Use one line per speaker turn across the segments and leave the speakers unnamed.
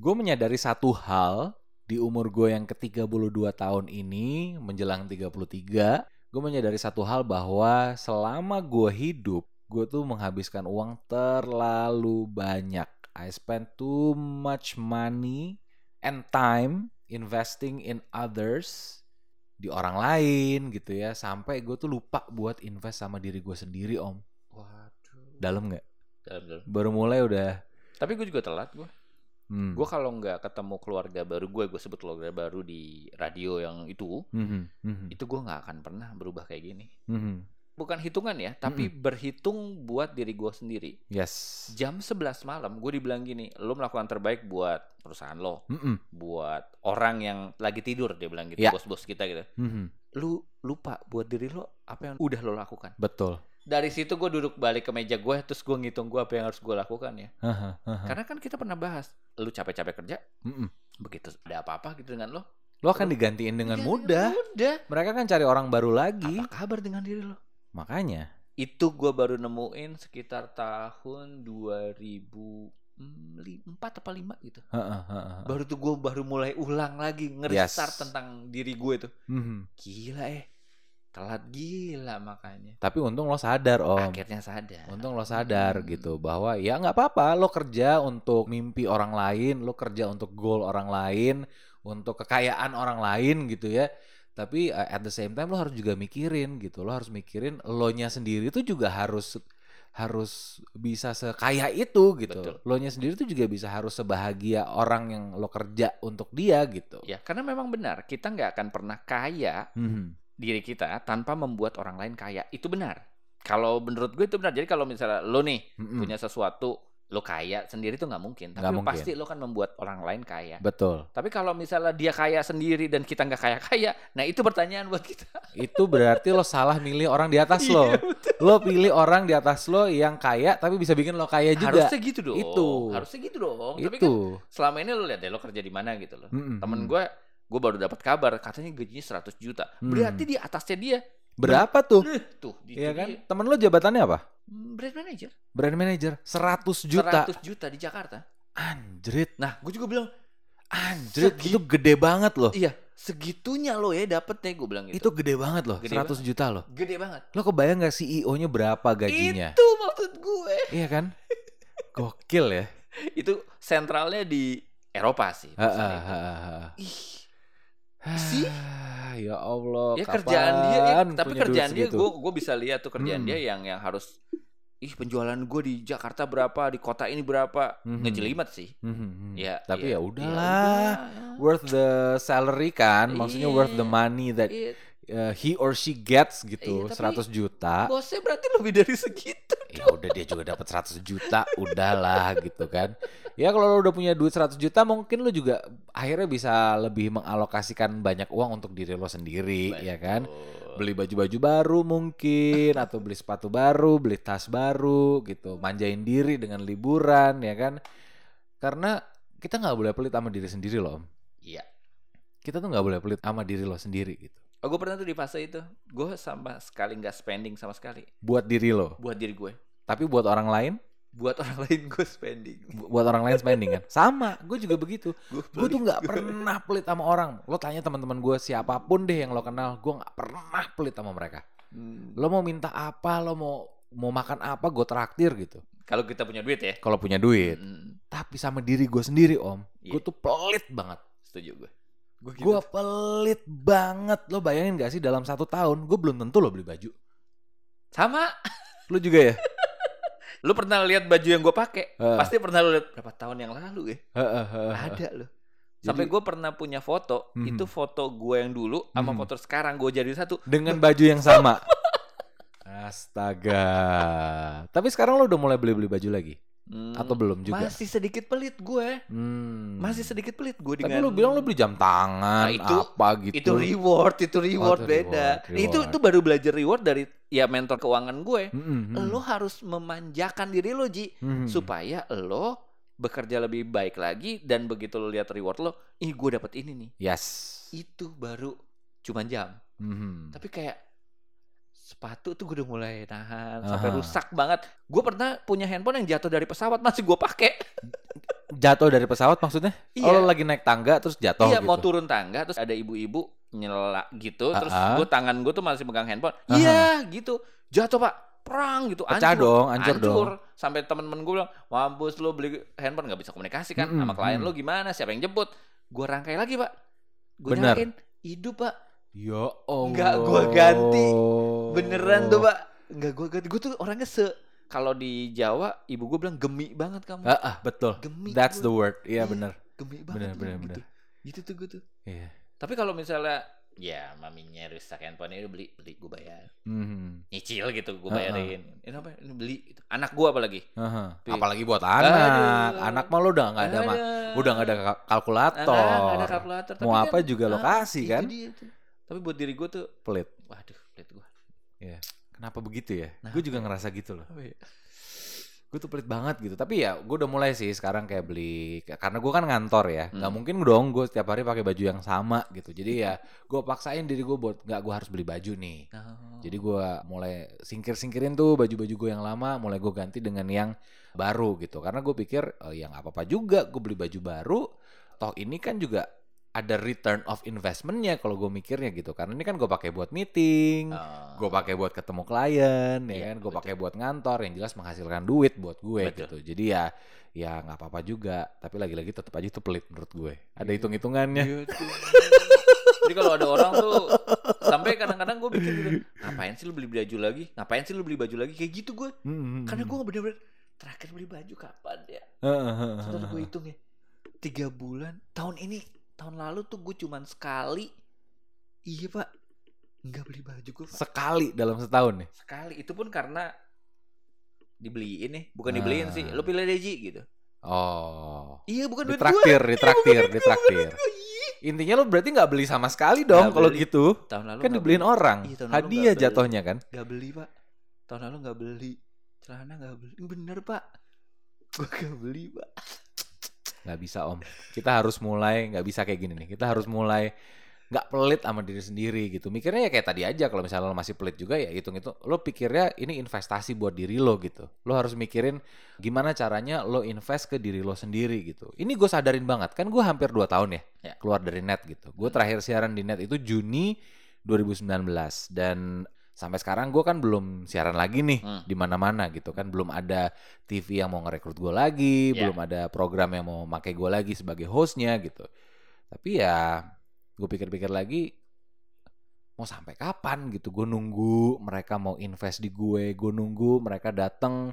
gue menyadari satu hal di umur gue yang ke-32 tahun ini menjelang 33, gue menyadari satu hal bahwa selama gue hidup, gue tuh menghabiskan uang terlalu banyak. I spend too much money and time investing in others di orang lain gitu ya sampai gue tuh lupa buat invest sama diri gue sendiri om
Waduh.
dalam nggak
Dalam, dalam.
baru mulai udah
Tapi gue juga telat gue.
Hmm.
Gue kalau nggak ketemu keluarga baru gue, gue sebut keluarga baru di radio yang itu,
Mhm, mhm,
itu gue nggak akan pernah berubah kayak gini.
mhm.
Bukan hitungan ya, tapi berhitung buat diri gue sendiri.
yes
Jam 11 malam gue dibilang gini, lo melakukan terbaik buat perusahaan lo,
Mhm,
buat orang yang lagi tidur dia bilang gitu,
Ya.
bos-bos kita gitu.
mhm.
Lu lupa buat diri lo apa yang udah lo lakukan.
betul
Dari situ gue duduk balik ke meja gue, terus gue ngitung gue apa yang harus gue lakukan ya.
Haha, haha.
Karena kan kita pernah bahas, lu capek-capek kerja,
Mhm.
begitu ada apa-apa gitu dengan lo,
lo akan digantiin dengan mudah
mudah.
mereka kan cari orang baru lagi
Apa kabar dengan diri lo?
makanya
Itu gue baru nemuin sekitar tahun 2004 apa 5 gitu. Baru tuh gue baru mulai ulang lagi nge-restart
Yes.
tentang diri gue tuh.
Mhm.
Gila eh. Telat gila makanya.
tapi untung lo sadar om
Akhirnya sadar.
Untung lo sadar
Hmm.
gitu bahwa ya nggak apa-apa lo kerja untuk mimpi orang lain, lo kerja untuk goal orang lain, untuk kekayaan orang lain gitu ya. Tapi uh, at the same time lo harus juga mikirin gitu. Lo harus mikirin lo nya sendiri tuh juga harus harus bisa sekaya itu gitu.
Betul.
Lo nya sendiri tuh juga bisa harus sebahagia orang yang lo kerja untuk dia gitu.
Ya, karena memang benar kita nggak akan pernah kaya
Mhm.
Diri kita tanpa membuat orang lain kaya. Itu benar. Kalau menurut gue itu benar. Jadi kalau misalnya lo nih
Mhm.
punya sesuatu, lo kaya sendiri tuh nggak mungkin. Tapi
Nggak mungkin.
pasti lo kan membuat orang lain kaya.
Betul.
Tapi kalau misalnya dia kaya sendiri dan kita nggak kaya kaya, nah itu pertanyaan buat kita.
Itu berarti lo salah milih orang di atas lo.
Iya,
lo pilih orang di atas lo yang kaya tapi bisa bikin lo kaya juga.
Harusnya gitu dong.
Itu.
Harusnya gitu dong. Tapi kan
itu.
selama ini lo lihat deh lo kerja di mana gitu.
Mm-mm,
Temen
mm.
gue, gue baru dapat kabar katanya gajinya 100 juta.
Hmm.
Berarti di atasnya dia.
berapa tuh?
Eh, tuh,
Iya kan?
dia.
Temen lo jabatannya apa?
Hmm, Brand manager.
Brand manager 100 juta.
100 juta di Jakarta.
Anjrit,
Nah, gue juga bilang,
anjrit
Segi-
itu gede banget loh.
iya, segitunya lo ya dapetnya gue bilang gitu.
Itu gede banget loh,
Gede
100 juta loh.
gede banget.
Lo kebayang gak CEO-nya berapa gajinya?
Itu maksud gue.
Iya kan? Gokil ya.
Itu sentralnya di Eropa sih.
Ha, ha,
perusahaan itu.
ha, ha.
Ih, Sih?
Ya Allah,
ya kerjaan dia, ya, tapi kerjaan dia gue gue bisa lihat tuh kerjaan
Hmm.
dia yang yang harus ih penjualan gue di Jakarta berapa, di kota ini berapa,
Mhm.
ngejelimet sih.
Mhm, mhm.
Ya,
tapi
ya,
ya udahlah.
udah.
Worth the salary kan, maksudnya worth the
Iya.
money that
Iya,
uh, he or she gets gitu,
Iya, tapi
100 juta.
bosnya berarti lebih dari segitu.
Ya udah dia juga dapat 100 juta, udahlah gitu kan. Ya kalau lo udah punya duit 100 juta mungkin lo juga akhirnya bisa lebih mengalokasikan banyak uang untuk diri lo sendiri, ya kan? Beli baju-baju baru mungkin atau beli sepatu baru, beli tas baru gitu, manjain diri dengan liburan ya kan? Karena kita nggak boleh pelit sama diri sendiri loh.
Iya.
Kita tuh nggak boleh pelit sama diri lo sendiri gitu.
Oh, gue pernah tuh di fase itu, gue sama sekali nggak spending sama sekali
Buat diri lo,
buat diri gue.
tapi buat orang lain,
Buat orang lain gue spending.
bu- buat orang lain spending kan? Sama, gue juga begitu.
Gue
tuh nggak pernah pelit sama orang lo tanya teman-teman gue siapa pun deh yang lo kenal gue nggak pernah pelit sama mereka
Hmm.
lo mau minta apa lo mau mau makan apa gue traktir gitu
Kalau kita punya duit ya.
kalau punya duit
Hmm,
tapi sama diri gue sendiri om
Iya.
gue tuh pelit banget
setuju gue. Gue
gue pelit banget lo bayangin gak sih dalam satu tahun gue belum tentu lo beli baju
sama.
lo juga ya
Lu pernah lihat baju yang gue pakai?
Heeh.
Pasti pernah lu lihat berapa tahun yang lalu ya?
Heeh, heeh.
Ada loh. Sampai gue pernah punya foto,
Mhm.
itu foto gue yang dulu sama
Mhm.
foto sekarang gue jadi satu.
dengan baju yang sama astaga tapi sekarang lo udah mulai beli-beli baju lagi
Hmm,
atau belum juga
Masih sedikit pelit gue.
Hmm.
Masih sedikit pelit gue
Tapi
dengan
lu bilang lu beli jam tangan,
Nah, itu-
apa gitu.
itu reward, itu reward
itu
beda.
reward,
Itu
reward.
itu baru belajar reward dari ya mentor keuangan gue.
Mm-mm, mm.
Lo harus memanjakan diri lo Ji
Mm.
supaya lo bekerja lebih baik lagi dan begitu lo lihat reward lo, ih gue dapet ini nih.
Yes.
Itu baru cuman jam.
Mhm.
Tapi kayak sepatu tuh gue udah mulai nahan sampai
Aha.
rusak banget. Gue pernah punya handphone yang jatuh dari pesawat masih gue pakai.
Jatuh dari pesawat maksudnya?
Iya.
Oh, lo lagi naik tangga terus jatuh
iya
gitu.
mau turun tangga terus ada ibu-ibu nyela gitu terus
Ah, ah.
gue tangan gue tuh masih megang handphone
Aha.
iya gitu jatuh pak perang gitu
Pecah dong, hancur dong.
sampai temen-temen gue bilang mampus lo beli handphone nggak bisa komunikasi kan
Mm-mm,
sama klien
mm.
lo gimana siapa yang jemput gue rangkai lagi pak gue nyalain hidup pak
Ya Allah.
Nggak gua ganti. beneran tuh pak nggak gue ganti gue tuh orangnya se kalau di Jawa ibu gue bilang gemi banget kamu
Ah, ah, betul.
gemi
That's the
gua.
word. Iya
Iya.
bener.
gemi
Bener,
banget
bener,
gitu
bener.
gitu tuh gue tuh
Iya.
Tapi kalau misalnya ya maminya rusak handphone itu beli beli gue bayar.
Mhm.
Nyicil gitu gue
Heeh.
bayarin. Ini apa? Ini beli gitu. Anak gue apalagi. Pi.
Apalagi buat anak.
Aduh.
Anak mah lo udah nggak ada mah. Udah nggak ada ka- kalkulator.
Nggak ada kalkulator.
Mau apa juga
ah,
lokasi
itu
kan?
dia. Tapi buat diri gue tuh,
Pelit.
waduh, pelit gue.
Kenapa begitu ya?
Nah,
Gue juga ngerasa gitu loh.
Apa ya?
Gue tuh pelit banget gitu. Tapi ya gue udah mulai sih sekarang kayak beli. Karena gue kan ngantor ya. Nggak
Hmm.
mungkin dong gue setiap hari pakai baju yang sama gitu. Jadi ya gue paksain diri gue buat nggak gue harus beli baju nih.
Oh.
Jadi gue mulai singkir-singkirin tuh baju-baju gue yang lama, mulai gue ganti dengan yang baru gitu. Karena gue pikir oh, ya nggak apa-apa juga gue beli baju baru. Toh ini kan juga ada return of investmentnya kalau gue mikirnya gitu. Karena ini kan gue pakai buat meeting,
Oh.
gue pakai buat ketemu klien, ya
Iya,
kan. Gue pakai buat ngantor yang jelas menghasilkan duit buat gue
Betul.
gitu. Jadi ya ya nggak apa-apa juga. Tapi lagi-lagi tetap aja itu pelit menurut gue. Ada
Iya.
hitung-hitungannya.
Iya. Jadi kalau ada orang tuh sampai kadang-kadang gue gitu, ngapain sih lu beli baju lagi? Ngapain sih lu beli baju lagi? Kayak gitu gue.
Hmm,
Karena gue bener-bener terakhir beli baju kapan ya? Setelah gue hitung ya, tiga bulan. Tahun ini, tahun lalu tuh gue cuman sekali. Iya pak, nggak beli baju gue pak.
sekali dalam setahun nih.
Sekali. Itu pun karena dibeliin nih, bukan
Ah.
dibeliin sih. Lu pilih Deji gitu.
Oh.
Iya bukan duit
ditraktir,
duit
ditraktir.
Ih.
Intinya lo berarti nggak beli sama sekali dong
Nggak
kalau gitu.
Tahun lalu
Kan
nggak
dibeliin
beli.
orang.
Iya, tahun lalu
Hadiah
nggak beli.
jatuhnya kan.
Gak beli pak. Tahun lalu nggak beli. Celana nggak beli. Bener pak. Gue gak beli pak.
Nggak bisa om. Kita harus mulai nggak bisa kayak gini nih. Kita harus mulai nggak pelit sama diri sendiri gitu. Mikirnya ya kayak tadi aja kalau misalnya lo masih pelit juga ya hitung itu. Lo pikirnya ini investasi buat diri lo gitu. Lo harus mikirin gimana caranya lo invest ke diri lo sendiri gitu. Ini gue sadarin banget kan gue hampir 2 tahun ya,
Ya.
keluar dari net gitu. Gue terakhir siaran di net itu Juni 2019 dan sampai sekarang gue kan belum siaran lagi nih
Hmm.
di mana-mana gitu kan. Belum ada TV yang mau ngerekrut gue lagi
Ya.
belum ada program yang mau pakai gue lagi sebagai hostnya gitu. Tapi ya gue pikir-pikir lagi mau sampai kapan gitu? Gue nunggu mereka mau invest di gue gue nunggu mereka datang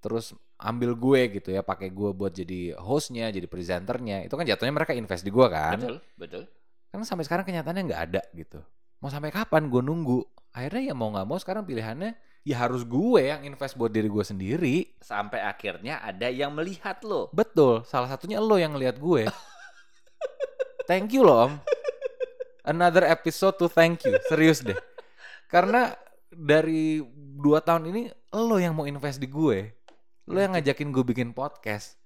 terus ambil gue gitu ya pakai gue buat jadi hostnya jadi presenternya. Itu kan jatuhnya mereka invest di gue kan.
Betul, betul.
karena sampai sekarang kenyataannya nggak ada gitu. Mau sampai kapan gue nunggu akhirnya ya mau nggak mau sekarang pilihannya ya harus gue yang invest buat diri gue sendiri.
Sampai akhirnya ada yang melihat lo.
betul salah satunya lo yang ngelihat gue. Thank you loh om. Another episode to thank you. Serius deh. Karena dari dua tahun ini lo yang mau invest di gue. Lo yang ngajakin gue bikin podcast.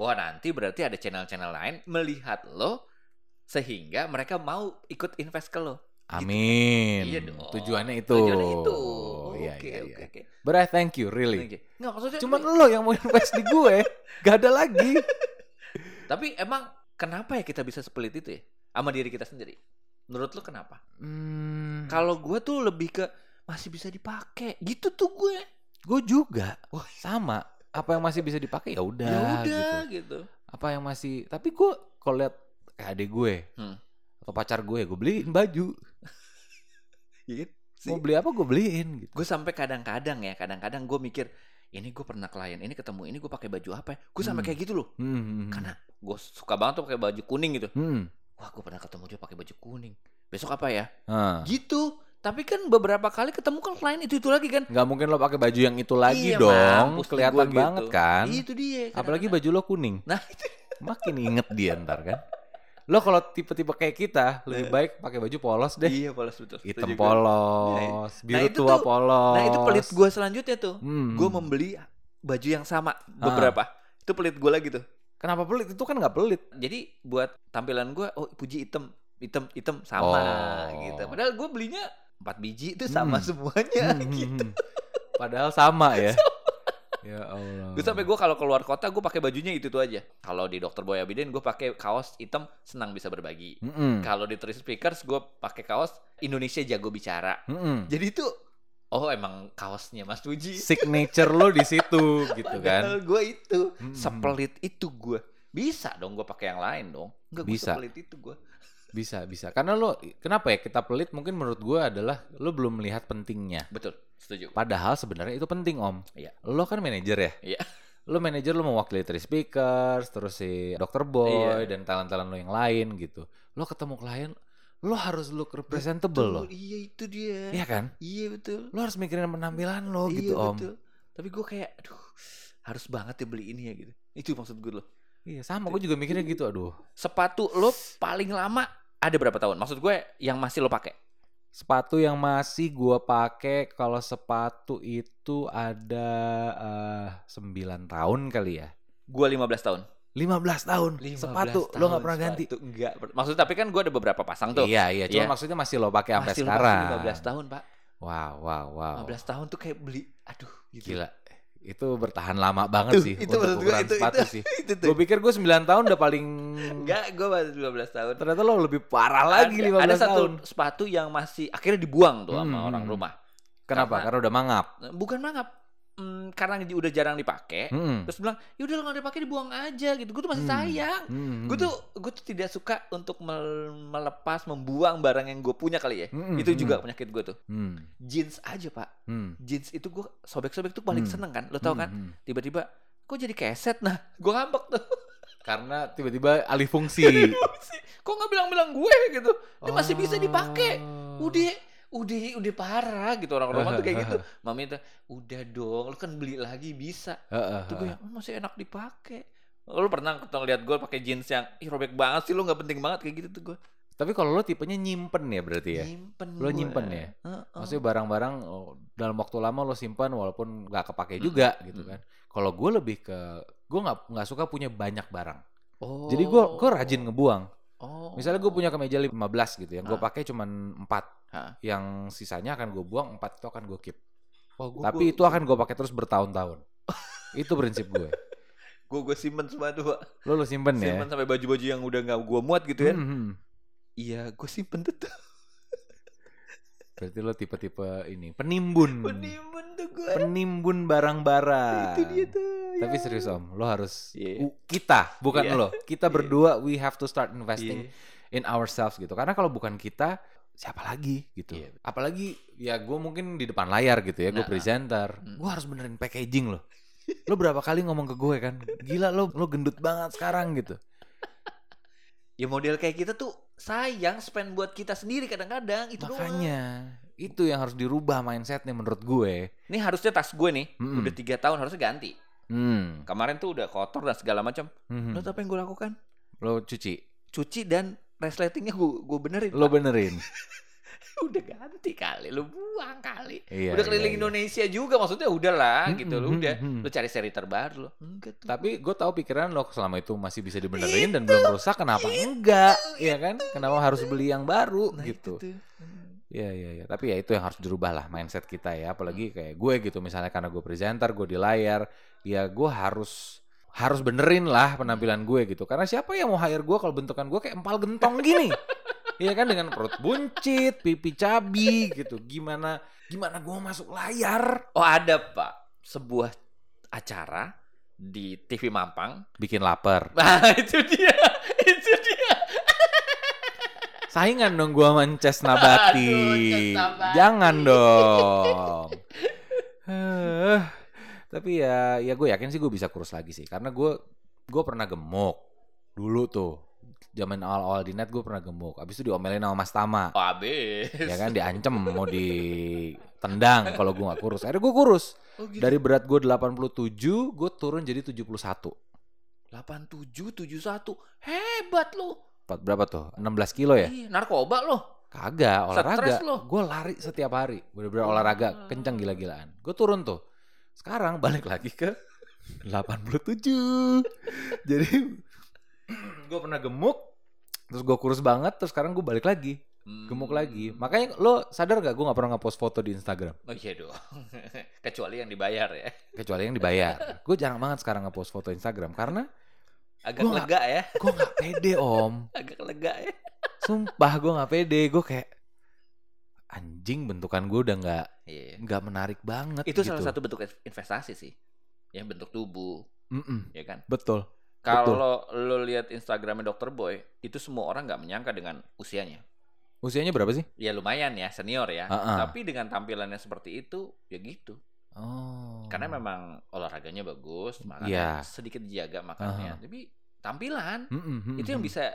Wah nanti berarti ada channel-channel lain melihat lo sehingga mereka mau ikut invest ke lo.
Amin
Iya dong.
tujuannya itu
Tujuannya itu.
Iya,
Oke,
iya,
oke,
iya.
oke.
but I thank you really
Oke. Nggak maksudnya.
Cuman lo yang mau invest di gue, gak ada lagi.
Tapi emang kenapa ya kita bisa sepelit itu ya? Sama diri kita sendiri. Menurut lo kenapa?
Hmm,
Kalau gue tuh lebih ke masih bisa dipakai. Gitu tuh gue.
gue juga
Wah.
sama. Apa yang masih bisa dipakai ya udah
Ya udah
gitu.
gitu.
Apa yang masih, tapi gue kalau lihat kayak adik gue
Hmm.
Atau pacar gue, gue beliin baju.
Iya kan?
Mau beli apa gue beliin gitu.
Gue sampai kadang-kadang ya, kadang-kadang gue mikir, ini gue pernah klien, ini ketemu, ini gue pakai baju apa ya? Gue sampai
Hmm.
kayak gitu loh.
Hmm, hmm, hmm.
Karena gue suka banget tuh pakai baju kuning gitu.
Hmm.
Wah, gue pernah ketemu dia pakai baju kuning. Besok apa ya?
Nah,
Gitu. Tapi kan beberapa kali ketemu kan klien itu itu lagi kan.
nggak mungkin lo pakai baju yang itu lagi
Iya,
dong. Kelihatan
gitu.
banget kan.
Itu dia.
Apalagi
kadang-kadang.
baju lo kuning.
Nah, itu
Makin inget dia ntar kan. Lo kalau tipe-tipe kayak kita lebih
Eh.
baik pakai baju polos deh.
Iya, polos betul.
Hitam
gue.
polos,
Nah,
biru
itu
tua
tuh-
polos.
Nah, itu pelit gue selanjutnya tuh.
Hmm.
Gue membeli baju yang sama
Ah.
beberapa. Itu pelit gue lagi tuh.
Kenapa pelit? Itu kan nggak pelit.
Jadi buat tampilan gue, oh puji hitam, hitam, hitam sama
Oh.
gitu. Padahal gue belinya empat biji itu sama
Hmm.
semuanya
Hmm, hmm,
gitu.
hmm. Padahal sama ya. Ya Allah.
Gue sampai gue kalau keluar kota gue pakai bajunya itu tuh aja. Kalau di Dokter Boy Abidin gue pakai kaos hitam senang bisa berbagi.
Mm-mm.
Kalau di Three Speakers gue pakai kaos Indonesia jago bicara.
Mm-mm.
Jadi itu oh emang kaosnya Mas Puji.
Signature lo di situ gitu kan.
Gue itu
Mm-mm.
sepelit itu gue. Bisa dong gue pakai yang lain dong. Enggak gue
Bisa.
sepelit itu gue.
Bisa, bisa. Karena lo kenapa ya kita pelit mungkin menurut gue adalah lo belum melihat pentingnya.
Betul, setuju.
Padahal sebenarnya itu penting om.
Iya.
Lo kan manajer ya.
Iya.
Lo manajer lo mewakili Three Speakers, terus si Dr. Boy
Iya.
dan talent-talent lo yang lain gitu. Lo ketemu klien, lo harus look representable lo.
Betul, Iya itu dia.
Iya kan?
Iya betul.
Lo harus mikirin penampilan lo
iya,
gitu om.
betul. Tapi gue kayak aduh harus banget ya beli ini ya gitu. Itu maksud gue loh.
Iya sama, gue juga mikirnya gitu. Aduh,
Sepatu lo paling lama ada berapa tahun? Maksud gue yang masih lo pakai?
sepatu yang masih gua pakai kalau sepatu itu ada eh, 9 tahun kali ya.
Gue 15 tahun.
15 tahun
15
sepatu lo nggak pernah ganti.
Sepatu enggak. Maksudnya tapi kan gue ada beberapa pasang tuh.
Iya iya, cuma
Iya.
maksudnya masih lo pakai sampai sekarang.
pakai 15 tahun, Pak.
Wow wow wow.
15 tahun tuh kayak beli aduh gitu.
Gila. Itu bertahan lama banget
Tuh,
sih
itu
untuk
maksud gue
ukuran
itu
sepatu
itu,
sih.
itu tuh.
Gue pikir gue 9 tahun udah paling
Enggak, gue masih 15 tahun.
ternyata lo lebih parah lagi
ada,
15
ada satu
tahun.
sepatu yang masih akhirnya dibuang tuh sama
Hmm.
orang rumah.
Kenapa?
karena-
Karena udah mangap.
Bukan mangap. Hmm, karena udah jarang dipakai.
Hmm.
Terus bilang, ya udah kalau dipakai dibuang aja gitu. Gue tuh masih
Hmm.
sayang.
Hmm.
Gue tuh gue tuh tidak suka untuk mel- melepas, membuang barang yang gue punya kali ya.
Hmm,
Itu juga penyakit gue tuh.
Hmm.
Jeans aja pak.
Hmm.
Jeans itu gue sobek-sobek tuh paling
Hmm.
seneng kan. Lo tau kan?
Hmm.
Tiba-tiba kok jadi keset. Nah, gue ngambek tuh.
Karena tiba-tiba alih fungsi.
kok nggak bilang-bilang gue gitu? Ini masih bisa dipakai.
Oh.
Udah udah udah parah gitu orang rumah tuh kayak gitu. Mami tuh udah dong, lu kan beli lagi bisa. Tuh gue yang, "Oh, masih enak dipakai. Lu pernah ketemu lihat gue pakai jeans yang ih robek banget sih lu nggak penting banget kayak gitu tuh gue.
Tapi kalau lo tipenya nyimpen ya berarti ya.
Nyimpen
Lo
gue.
nyimpen ya?
Heeh.
Maksudnya barang-barang oh, dalam waktu lama lo simpan walaupun nggak kepake juga gitu
mm.
kan. Kalau gue lebih ke gue nggak nggak suka punya banyak barang.
Oh.
Jadi gue gue rajin ngebuang.
Oh.
Misalnya gue punya kemeja 15 gitu yang gue
Ah.
pakai cuman 4.
Ah.
Yang sisanya akan gue buang, 4 itu akan gue keep.
Wah, gua,
Tapi itu akan gue pakai terus bertahun-tahun. itu prinsip gue.
gue gue simpen semua tuh Pak.
Lo lo simpen ya.
Simpen sampai baju-baju yang udah nggak gue muat gitu ya.
Hmm, hmm.
Iya, gue simpen tuh. tuh.
Berarti lo tipe-tipe ini penimbun.
Penimbun tuh gue.
Penimbun barang-barang.
Itu dia tuh.
Tapi
ya.
serius om, lo harus u- kita, bukan
Iya.
lo. Kita
Iya.
berdua we have to start investing
Iya.
in ourselves gitu. Karena kalau bukan kita, siapa lagi gitu.
Iya.
Apalagi ya gue mungkin di depan layar gitu ya, gue
Nah.
presenter.
Hmm.
Gue harus benerin packaging lo. Lo berapa kali ngomong ke gue kan, gila lo lo gendut banget sekarang gitu.
Ya model kayak kita tuh sayang spend buat kita sendiri kadang-kadang itu doang.
Makanya itu yang harus dirubah mindsetnya menurut gue.
Ini harusnya tas gue nih
Mm-mm.
udah tiga tahun harusnya ganti.
Hmm.
Kemarin tuh udah kotor dan segala macam.
Mhm.
Lo tau apa yang gue lakukan?
Lo cuci,
Cuci dan resletingnya gue gue benerin.
lo benerin.
udah ganti kali, lo buang kali.
Iya,
udah
iya,
keliling
iya.
Indonesia juga maksudnya udah lah
Mm-mm,
gitu lo udah.
mm-mm.
Lo cari seri terbaru lo. Enggak tuh.
Tapi gue tahu pikiran lo selama itu masih bisa dibenerin dan belum rusak, kenapa enggak? Iya kan? Kenapa harus beli yang baru
Nah,
gitu?
itu. Hmm.
Iya iya iya. Tapi ya itu yang harus dirubah lah mindset kita ya. Apalagi kayak gue gitu misalnya karena gue presenter, gue di layar, ya gue harus harus benerin lah penampilan gue gitu. Karena siapa yang mau hire gue kalau bentukan gue kayak empal gentong gini? Iya kan dengan perut buncit, pipi cabi gitu. Gimana gimana gue masuk layar?
Oh ada pak sebuah acara di TV Mampang.
Bikin lapar.
Nah itu dia, itu dia.
Saingan dong gua sama Ces Nabati.
Aduh, Ces Nabati.
Jangan dong. Tapi ya ya gue yakin sih gue bisa kurus lagi sih karena gue gue pernah gemuk dulu tuh zaman awal-awal di net gue pernah gemuk abis itu diomelin sama Mas Tama
Oh abis.
ya kan diancem mau ditendang kalau gue nggak kurus akhirnya gue kurus
Oh, gitu.
dari berat gue 87 gue turun jadi 71
87 71 hebat lo.
Empat- berapa tuh 16 kilo ya
Iya, narkoba lo.
Kagak, olahraga. Gue lari setiap hari. Bener-bener olahraga kencang gila-gilaan. Gue turun tuh. Sekarang balik lagi ke 87. Jadi gue pernah gemuk, terus gue kurus banget, terus sekarang gue balik lagi. gemuk
Hmm.
lagi. Makanya lo sadar gak gue nggak pernah nge-post foto di Instagram
Oh iya dong. Kecuali yang dibayar ya.
kecuali yang dibayar. gue jarang banget sekarang nge-post foto Instagram karena
Agak
Gua
lega ya.
gue nggak pede om.
Agak lega ya.
Sumpah gue nggak pede. Gue kayak anjing bentukan gue udah nggak
Iya.
nggak menarik banget.
Itu
gitu.
salah satu bentuk investasi sih. Yang bentuk tubuh,
Mm-mm,
ya kan?
betul.
Kalau lo lihat Instagramnya Dr. Boy, itu semua orang nggak menyangka dengan usianya.
Usianya berapa sih?
Ya lumayan ya, senior ya.
Ah-ah.
Tapi dengan tampilannya seperti itu, ya gitu.
Oh.
Karena memang olahraganya bagus,
Iya.
makanya sedikit dijaga makannya. Tapi tampilan
Mm-mm, mm-mm,
itu yang
mm.
bisa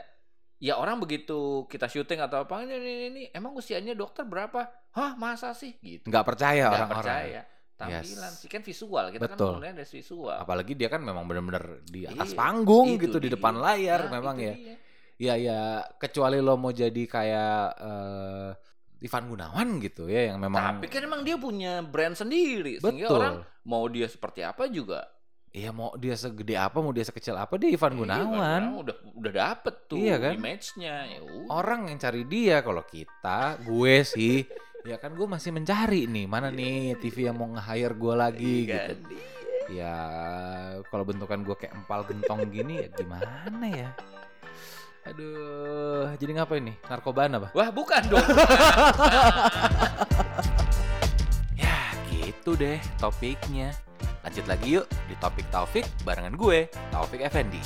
ya orang begitu kita syuting atau apa ini ini, ini emang usianya dokter berapa? Hah, masa sih gitu.
nggak percaya
Nggak
orang-orang.
percaya. Tampilan
Yes.
sih kan visual, kita
Betul.
kan mulai dari visual.
Apalagi dia kan memang benar-benar di atas
Iya,
panggung
itu
gitu di
dia.
depan layar
Nah,
memang ya.
dia.
Ya ya kecuali lo mau jadi kayak eh, Ivan Gunawan gitu ya yang memang
Tapi kan emang dia punya brand sendiri sehingga
betul.
orang mau dia seperti apa juga
Iya mau dia segede apa mau dia sekecil apa dia Ivan
Iya,
Gunawan.
udah udah dapet tuh
Iya kan?
image-nya. Ya.
Orang yang cari dia kalau kita gue sih ya kan gue masih mencari nih mana nih TV yang mau nge-hire gue lagi
Iya
gitu.
kan?
Ya kalau bentukan gue kayak empal gentong gini ya gimana ya? Aduh, jadi ngapain nih? Narkobaan apa?
Wah, bukan dong.
Ya gitu deh topiknya. Lanjut lagi yuk di topik Taufik barengan gue, Taufik Effendi.